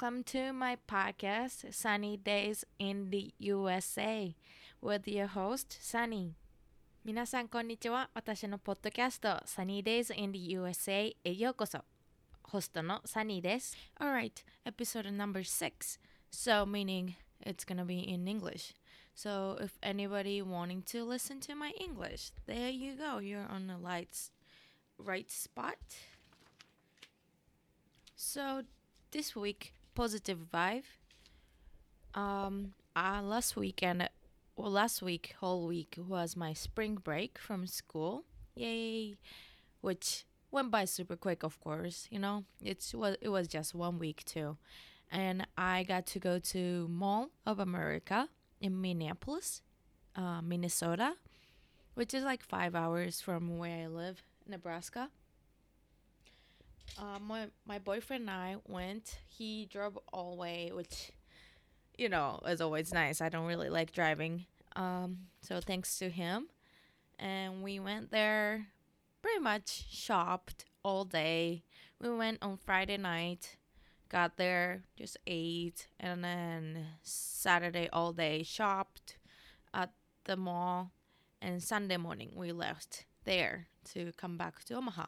welcome to my podcast, Sunny Days in the USA, with your host, Sunny. 皆さん、こんにちは。私のポッドキャスト、Sunny Days in the USA へようこそ。ホストの Sunny です。Alright, episode number six. So, meaning it's gonna be in English. So, if anybody wanting to listen to my English, there you go. You're on the lights, right spot. So, this week, positive vibe. Um, uh, last weekend, well, last week, whole week was my spring break from school. Yay! Which went by super quick, of course. You know, it's was it was just one week too, and I got to go to Mall of America in Minneapolis, uh, Minnesota, which is like five hours from where I live, Nebraska. Uh, my my boyfriend and I went. He drove all the way, which, you know, is always nice. I don't really like driving, um, so thanks to him, and we went there. Pretty much shopped all day. We went on Friday night, got there, just ate, and then Saturday all day shopped at the mall, and Sunday morning we left there to come back to Omaha.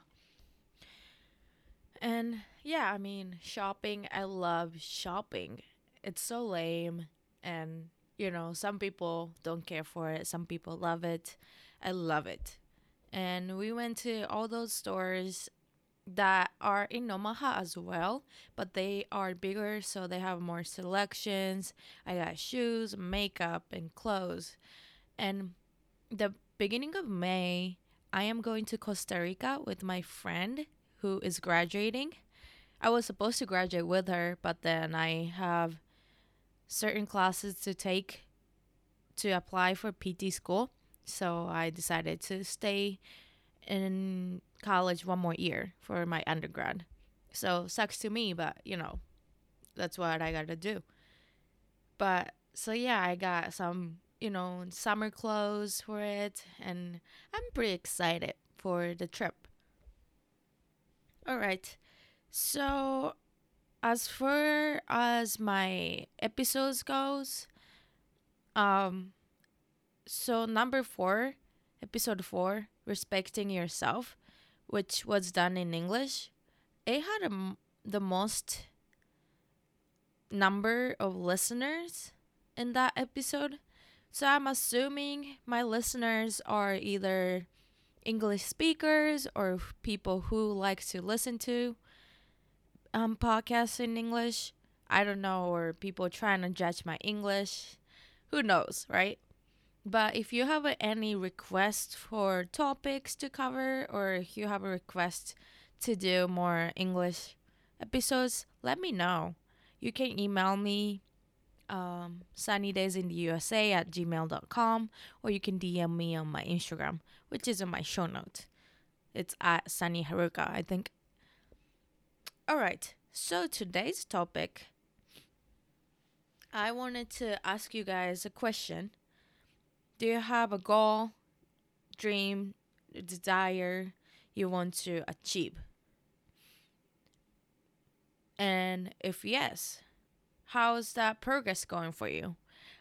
And yeah, I mean, shopping, I love shopping. It's so lame. And, you know, some people don't care for it, some people love it. I love it. And we went to all those stores that are in Omaha as well, but they are bigger, so they have more selections. I got shoes, makeup, and clothes. And the beginning of May, I am going to Costa Rica with my friend who is graduating. I was supposed to graduate with her, but then I have certain classes to take to apply for PT school. So I decided to stay in college one more year for my undergrad. So sucks to me, but you know, that's what I gotta do. But so yeah, I got some, you know, summer clothes for it, and I'm pretty excited for the trip. All right. So as far as my episodes goes, um so number 4, episode 4, respecting yourself, which was done in English, it had a the most number of listeners in that episode. So I'm assuming my listeners are either English speakers or people who like to listen to um, podcasts in English. I don't know, or people trying to judge my English. Who knows, right? But if you have any requests for topics to cover, or if you have a request to do more English episodes, let me know. You can email me um, at gmail.com or you can DM me on my Instagram, which is in my show notes. It's at Sunny Haruka, I think. All right, so today's topic, I wanted to ask you guys a question. Do you have a goal, dream, desire you want to achieve? And if yes, how's that progress going for you?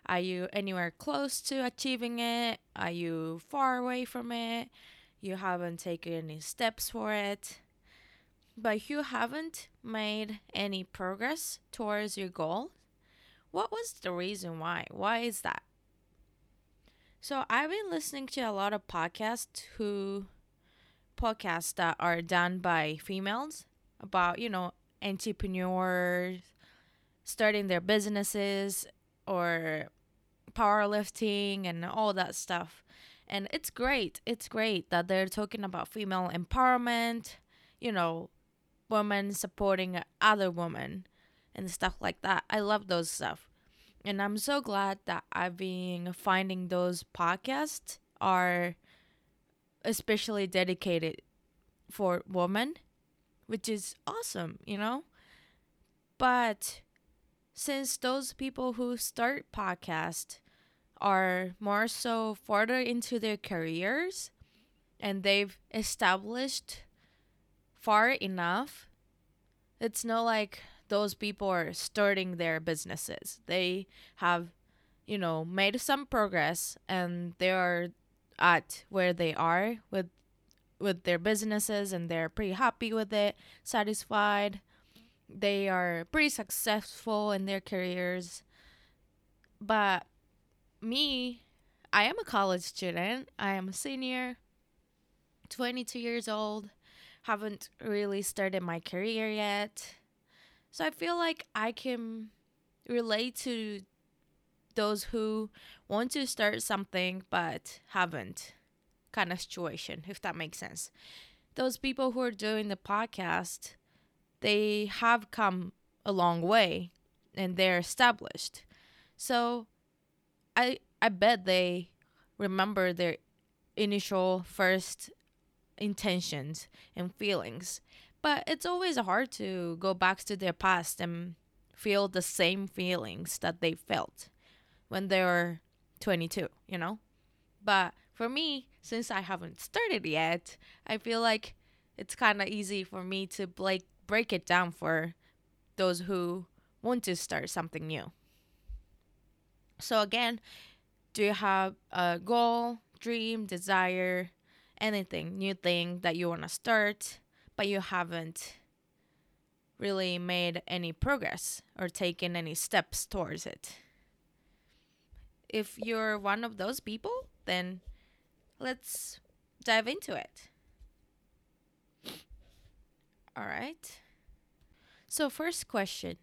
Are you anywhere close to achieving it? Are you far away from it? You haven't taken any steps for it? But you haven't made any progress towards your goal, what was the reason why? Why is that? So I've been listening to a lot of podcasts who podcasts that are done by females about, you know, entrepreneurs starting their businesses or powerlifting and all that stuff. And it's great. It's great that they're talking about female empowerment, you know, women supporting other women and stuff like that. I love those stuff. And I'm so glad that I've been finding those podcasts are especially dedicated for women, which is awesome, you know? But since those people who start podcast are more so further into their careers and they've established far enough it's not like those people are starting their businesses. They have, you know, made some progress and they are at where they are with with their businesses and they're pretty happy with it, satisfied. They are pretty successful in their careers. But me, I am a college student. I am a senior, 22 years old, haven't really started my career yet. So I feel like I can relate to those who want to start something but haven't kind of situation, if that makes sense. Those people who are doing the podcast, they have come a long way and they're established. So I I bet they remember their initial first intentions and feelings. But it's always hard to go back to their past and feel the same feelings that they felt when they were 22, you know? But for me, since I haven't started yet, I feel like it's kind of easy for me to break break it down for those who want to start something new. So again, do you have a goal, dream, desire, anything, new thing that you want to start, but you haven't really made any progress or taken any steps towards it? If you're one of those people, then let's dive into it. All right. So, first question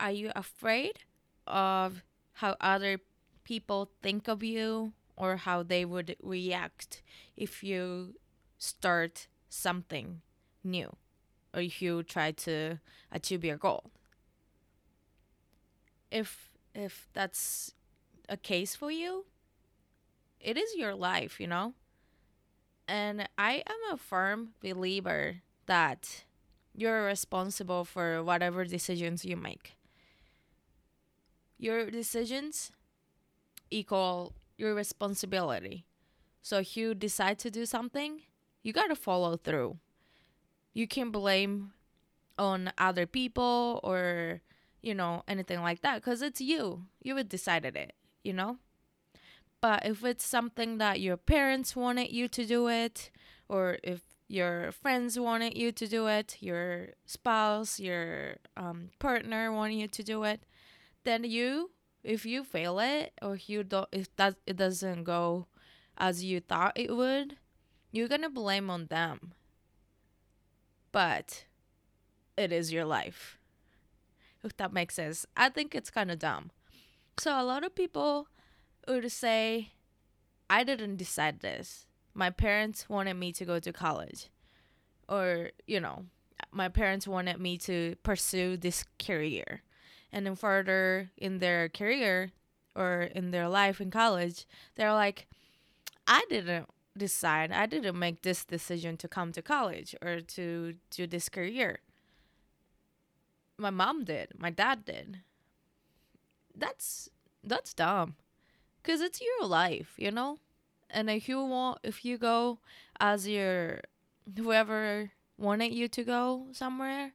Are you afraid of how other people think of you or how they would react if you start something new or if you try to achieve your goal? If if that's a case for you, it is your life, you know? And I am a firm believer that you're responsible for whatever decisions you make. Your decisions equal your responsibility. So if you decide to do something, you got to follow through. You can blame on other people or you know anything like that cuz it's you. You decided it, you know? But if it's something that your parents wanted you to do it, or if your friends wanted you to do it, your spouse, your um, partner wanted you to do it, then you, if you fail it, or you don't, if that it doesn't go as you thought it would, you're gonna blame on them. But it is your life. If that makes sense. I think it's kind of dumb. So a lot of people would say, I didn't decide this. My parents wanted me to go to college. Or, you know, my parents wanted me to pursue this career. And then further in their career or in their life in college, they're like, I didn't decide, I didn't make this decision to come to college or to do this career. My mom did, my dad did. That's that's dumb because it's your life, you know. And if you want, if you go as your whoever wanted you to go somewhere,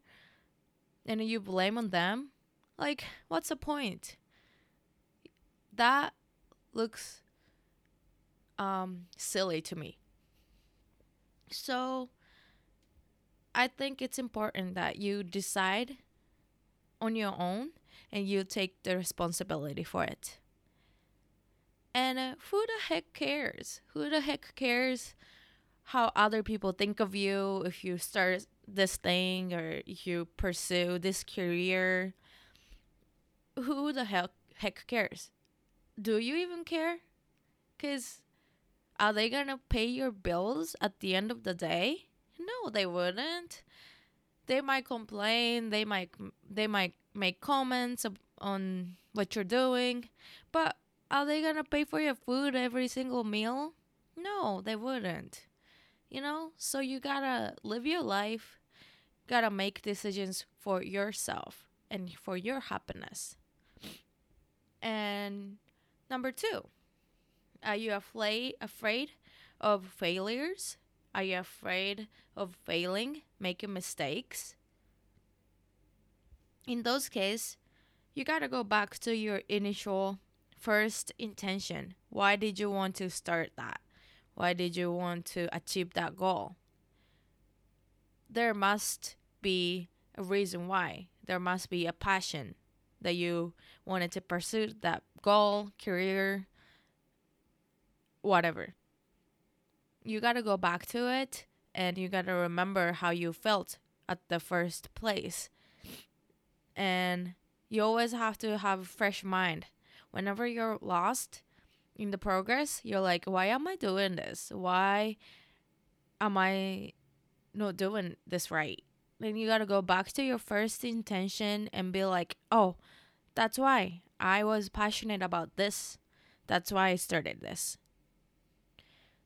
and you blame on them, like what's the point? That looks um silly to me. So I think it's important that you decide on your own and you take the responsibility for it. And uh, who the heck cares? Who the heck cares how other people think of you if you start this thing or you pursue this career? Who the heck heck cares? Do you even care? Cuz are they to pay your bills at the end of the day? No, they wouldn't. They might complain, they might they might make comments on what you're doing, but are they gonna pay for your food every single meal? No, they wouldn't. You know, so you gotta live your life, gotta make decisions for yourself and for your happiness. And number two, are you afraid afraid of failures? Are you afraid of failing, making mistakes? in those cases, you got to go back to your initial first intention. Why did you want to start that? Why did you want to achieve that goal? There must be a reason why. There must be a passion that you wanted to pursue that goal, career, whatever. You got to go back to it and you got to remember how you felt at the first place. And you always have to have a fresh mind. Whenever you're lost in the progress, you're like, why am I doing this? Why am I not doing this right? Then you got to go back to your first intention and be like, oh, that's why I was passionate about this. That's why I started this.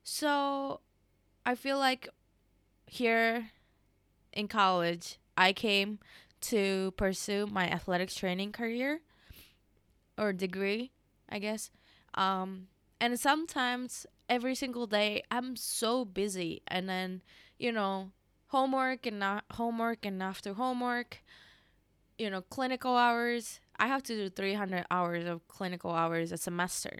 So I feel like here in college, I came to pursue my athletics training career or degree, I guess. Um, and sometimes every single day I'm so busy, and then you know homework and not homework and after homework, you know clinical hours. I have to do 300 hours of clinical hours a semester,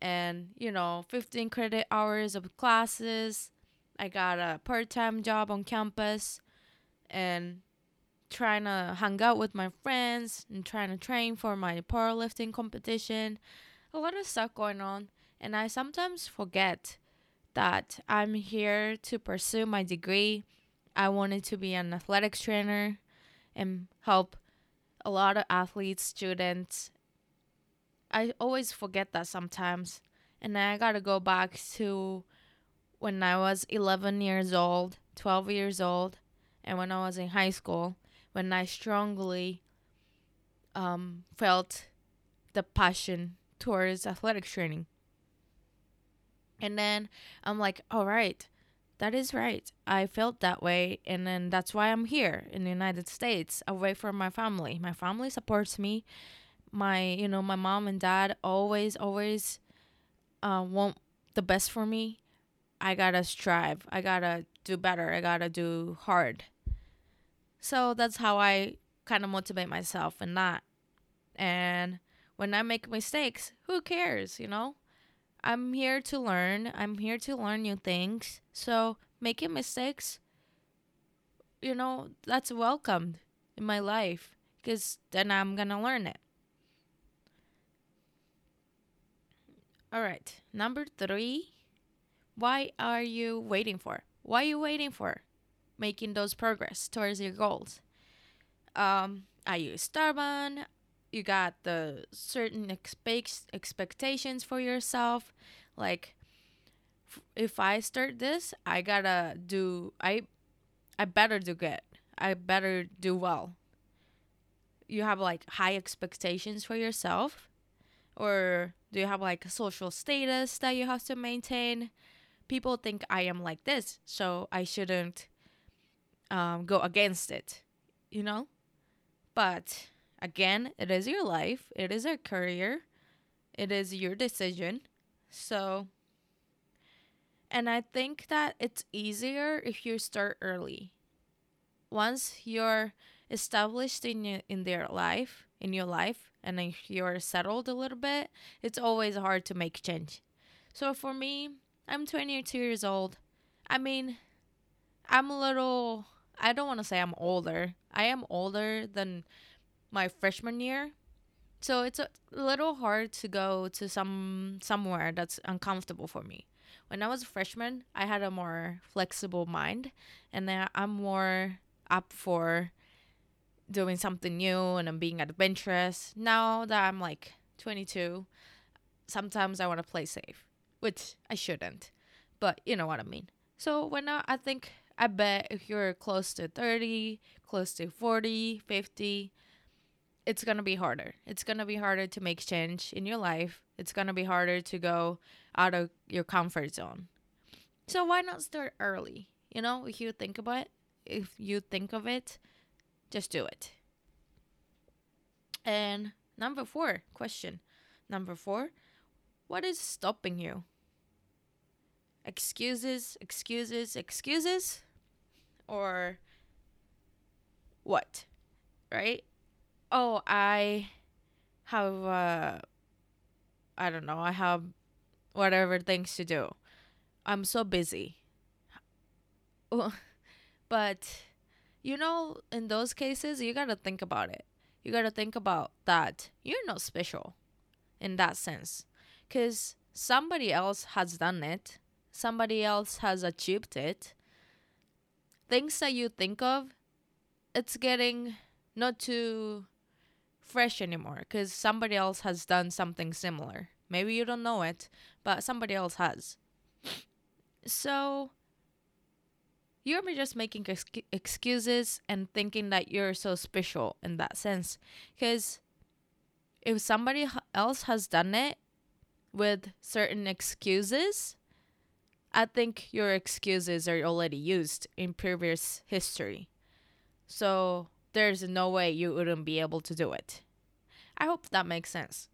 and you know 15 credit hours of classes. I got a part time job on campus, and trying to hang out with my friends and trying to train for my powerlifting competition. A lot of stuff going on. And I sometimes forget that I'm here to pursue my degree. I wanted to be an athletics trainer and help a lot of athletes, students. I always forget that sometimes. And I got to go back to when I was 11 years old, 12 years old, and when I was in high school when I strongly um, felt the passion towards athletic training. And then I'm like, all right, that is right. I felt that way. And then that's why I'm here in the United States, away from my family. My family supports me. My, you know, my mom and dad always, always uh, want the best for me. I gotta strive. I gotta do better. I gotta do hard. So that's how I kind of motivate myself and that. And when I make mistakes, who cares, you know? I'm here to learn. I'm here to learn new things. So making mistakes, you know, that's welcomed in my life because then I'm going to learn it. All right. Number three. Why are you waiting for? Why are you waiting for? Making those progress towards your goals. Um, are you stubborn? You got the certain expect expectations for yourself, like if I start this, I gotta do I I better do good. I better do well. You have like high expectations for yourself or do you have like a social status that you have to maintain? People think I am like this, so I shouldn't um, go against it, you know? But again, it is your life, it is your career, it is your decision. So, and I think that it's easier if you start early. Once you're established in in their life, in your life, and if you're settled a little bit, it's always hard to make change. So for me, I'm 22 years old. I mean, I'm a little I don't want to say I'm older. I am older than my freshman year. So it's a little hard to go to some somewhere that's uncomfortable for me. When I was a freshman, I had a more flexible mind and I'm more up for doing something new and I'm being adventurous. Now that I'm like 22, sometimes I want to play safe, which I shouldn't. But you know what I mean. So when I, I think I bet if you're close to 30, close to 40, 50, it's going to be harder. It's going to be harder to make change in your life. It's going to be harder to go out of your comfort zone. So why not start early? You know, if you think about it, if you think of it, just do it. And number 4, question. Number 4, what is stopping you? Excuses, excuses, excuses? Or what? Right? oh, I have, uh, I don't know, I have whatever things to do. I'm so busy. but, you know, in those cases, you gotta think about it. You gotta think about that you're not special in that sense. Because somebody else has done it, somebody else has achieved it. Things that you think of, it's getting not too fresh anymore because somebody else has done something similar. Maybe you don't know it, but somebody else has. So you're just making ex- excuses and thinking that you're so special in that sense. Because if somebody else has done it with certain excuses, I think your excuses are already used in previous history. So there's no way you wouldn't be able to do it. I hope that makes sense.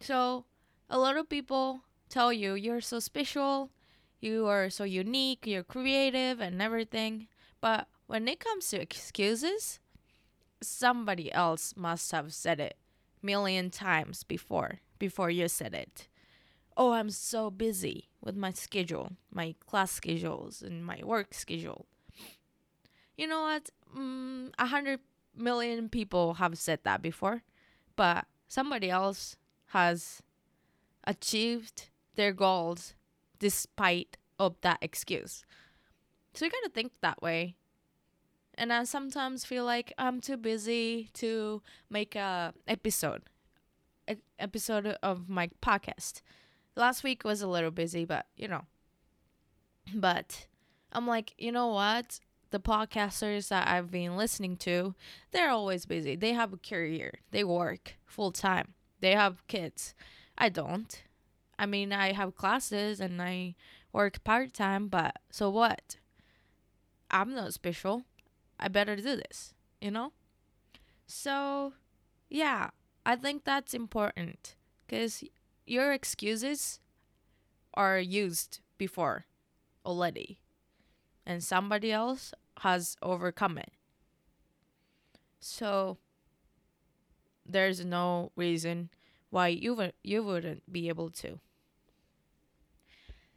So, a lot of people tell you you're so special, you are so unique, you're creative and everything. But when it comes to excuses, somebody else must have said it million times before before you said it. Oh, I'm so busy with my schedule, my class schedules and my work schedule. You know what? Mm, a mm, hundred million people have said that before, but somebody else has achieved their goals despite of that excuse. So you gotta think that way. And I sometimes feel like I'm too busy to make a episode, a episode of my podcast. Last week was a little busy, but you know. But I'm like, you know what? the podcasters that I've been listening to, they're always busy. They have a career, they work full time, they have kids. I don't. I mean, I have classes and I work part time, but so what? I'm not special. I better do this, you know? So, yeah, I think that's important because your excuses are used before already and somebody else has overcome it. So there's no reason why you would you wouldn't be able to.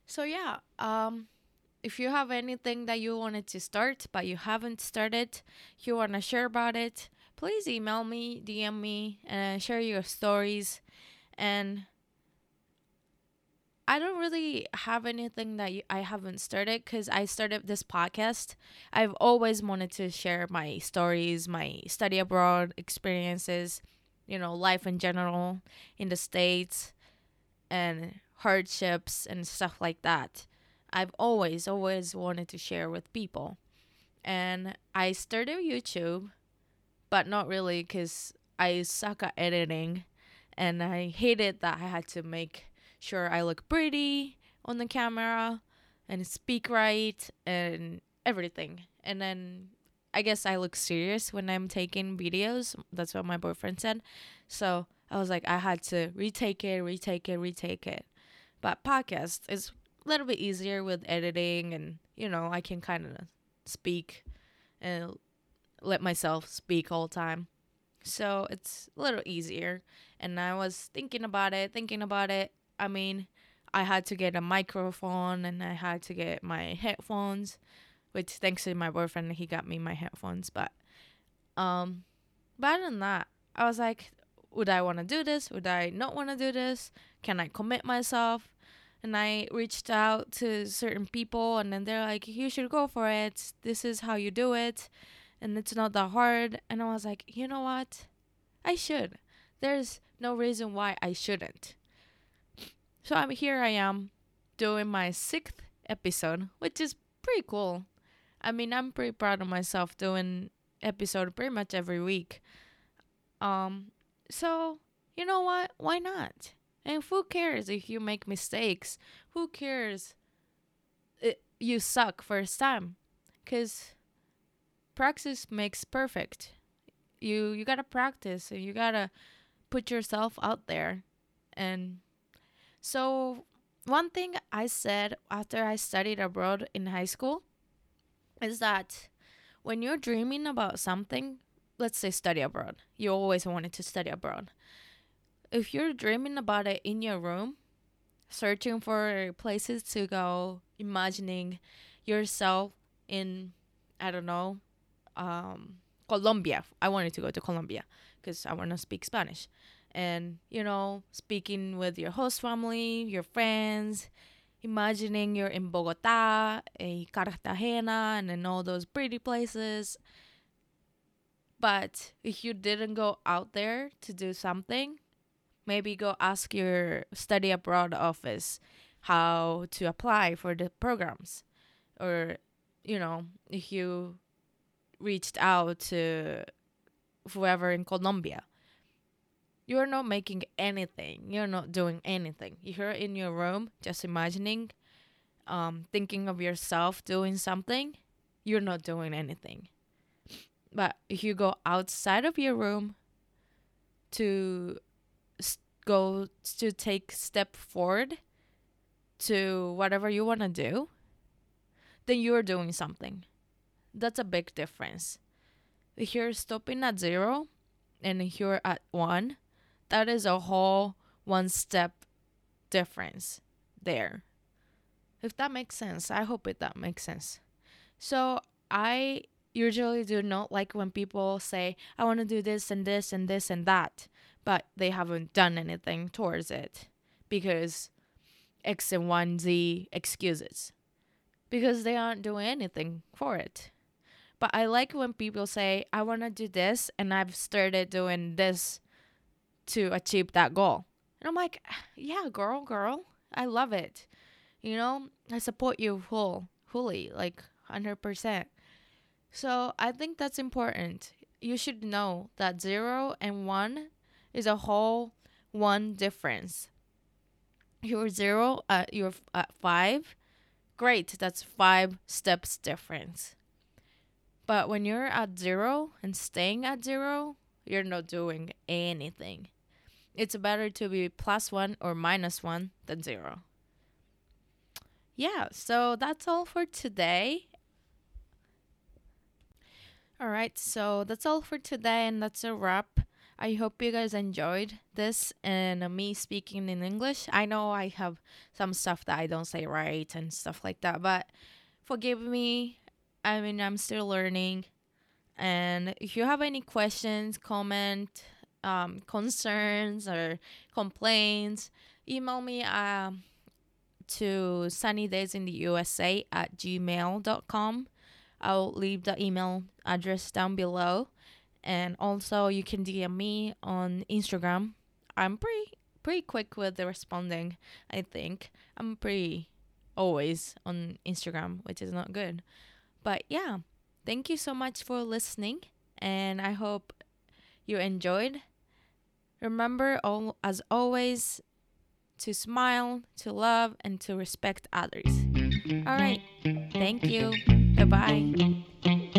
So yeah, um if you have anything that you wanted to start but you haven't started, you want to share about it, please email me, DM me, and share your stories. And I don't really have anything that I haven't started because I started this podcast. I've always wanted to share my stories, my study abroad experiences, you know, life in general in the States and hardships and stuff like that. I've always, always wanted to share with people. And I started YouTube, but not really because I suck at editing and I hated that I had to make sure I look pretty on the camera and speak right and everything. And then I guess I look serious when I'm taking videos. That's what my boyfriend said. So I was like, I had to retake it, retake it, retake it. But podcast is a little bit easier with editing, and you know, I can kind of speak and let myself speak all the time. So it's a little easier. And I was thinking about it, thinking about it, I mean, I had to get a microphone and I had to get my headphones, which thanks to my boyfriend, he got me my headphones. But, um, but other than that, I was like, would I want to do this? Would I not want to do this? Can I commit myself? And I reached out to certain people, and then they're like, you should go for it. This is how you do it. And it's not that hard. And I was like, you know what? I should. There's no reason why I shouldn't. So I'm here I am doing my sixth episode, which is pretty cool. I mean, I'm pretty proud of myself doing episode pretty much every week. Um, so you know what? Why not? And who cares if you make mistakes? Who cares? It, you suck first time, cause practice makes perfect. You you gotta practice and you gotta put yourself out there, and so, one thing I said after I studied abroad in high school is that when you're dreaming about something, let's say study abroad. You always wanted to study abroad. If you're dreaming about it in your room, searching for places to go, imagining yourself in I don't know, um, Colombia. I wanted to go to Colombia because I want to speak Spanish. And, you know, speaking with your host family, your friends, imagining you're in Bogota, in Cartagena, and in all those pretty places. But if you didn't go out there to do something, maybe go ask your study abroad office how to apply for the programs. Or, you know, if you reached out to whoever in Colombia, you're not making anything. You're not doing anything. You're in your room just imagining, um, thinking of yourself doing something. You're not doing anything. But if you go outside of your room to go to take step forward to whatever you want to do, then you're doing something. That's a big difference. If you're stopping at zero and you're at one, that is a whole one step difference there. If that makes sense, I hope it that makes sense. So I usually do not like when people say, I want to do this and this and this and that, but they haven't done anything towards it because X and 1Z excuses. Because they aren't doing anything for it. But I like when people say, I want to do this and I've started doing this to achieve that goal. And I'm like, yeah, girl, girl, I love it. You know, I support you full, fully, like 100%. So I think that's important. You should know that zero and one is a whole one difference. You're zero, uh, you're at five, great, that's five steps difference. But when you're at zero and staying at zero, you're not doing anything. It's better to be plus one or minus one than zero. Yeah, so that's all for today. All right, so that's all for today, and that's a wrap. I hope you guys enjoyed this and me speaking in English. I know I have some stuff that I don't say right and stuff like that, but forgive me. I mean, I'm still learning. And if you have any questions, comment, um, concerns, or complaints, email me uh, to sunny days in the USA at gmail.com. I'll leave the email address down below. And also you can DM me on Instagram. I'm pretty pretty quick with the responding, I think. I'm pretty always on Instagram, which is not good. But yeah, thank you so much for listening and I hope you enjoyed. Remember all as always to smile, to love and to respect others. All right. Thank you. Bye bye.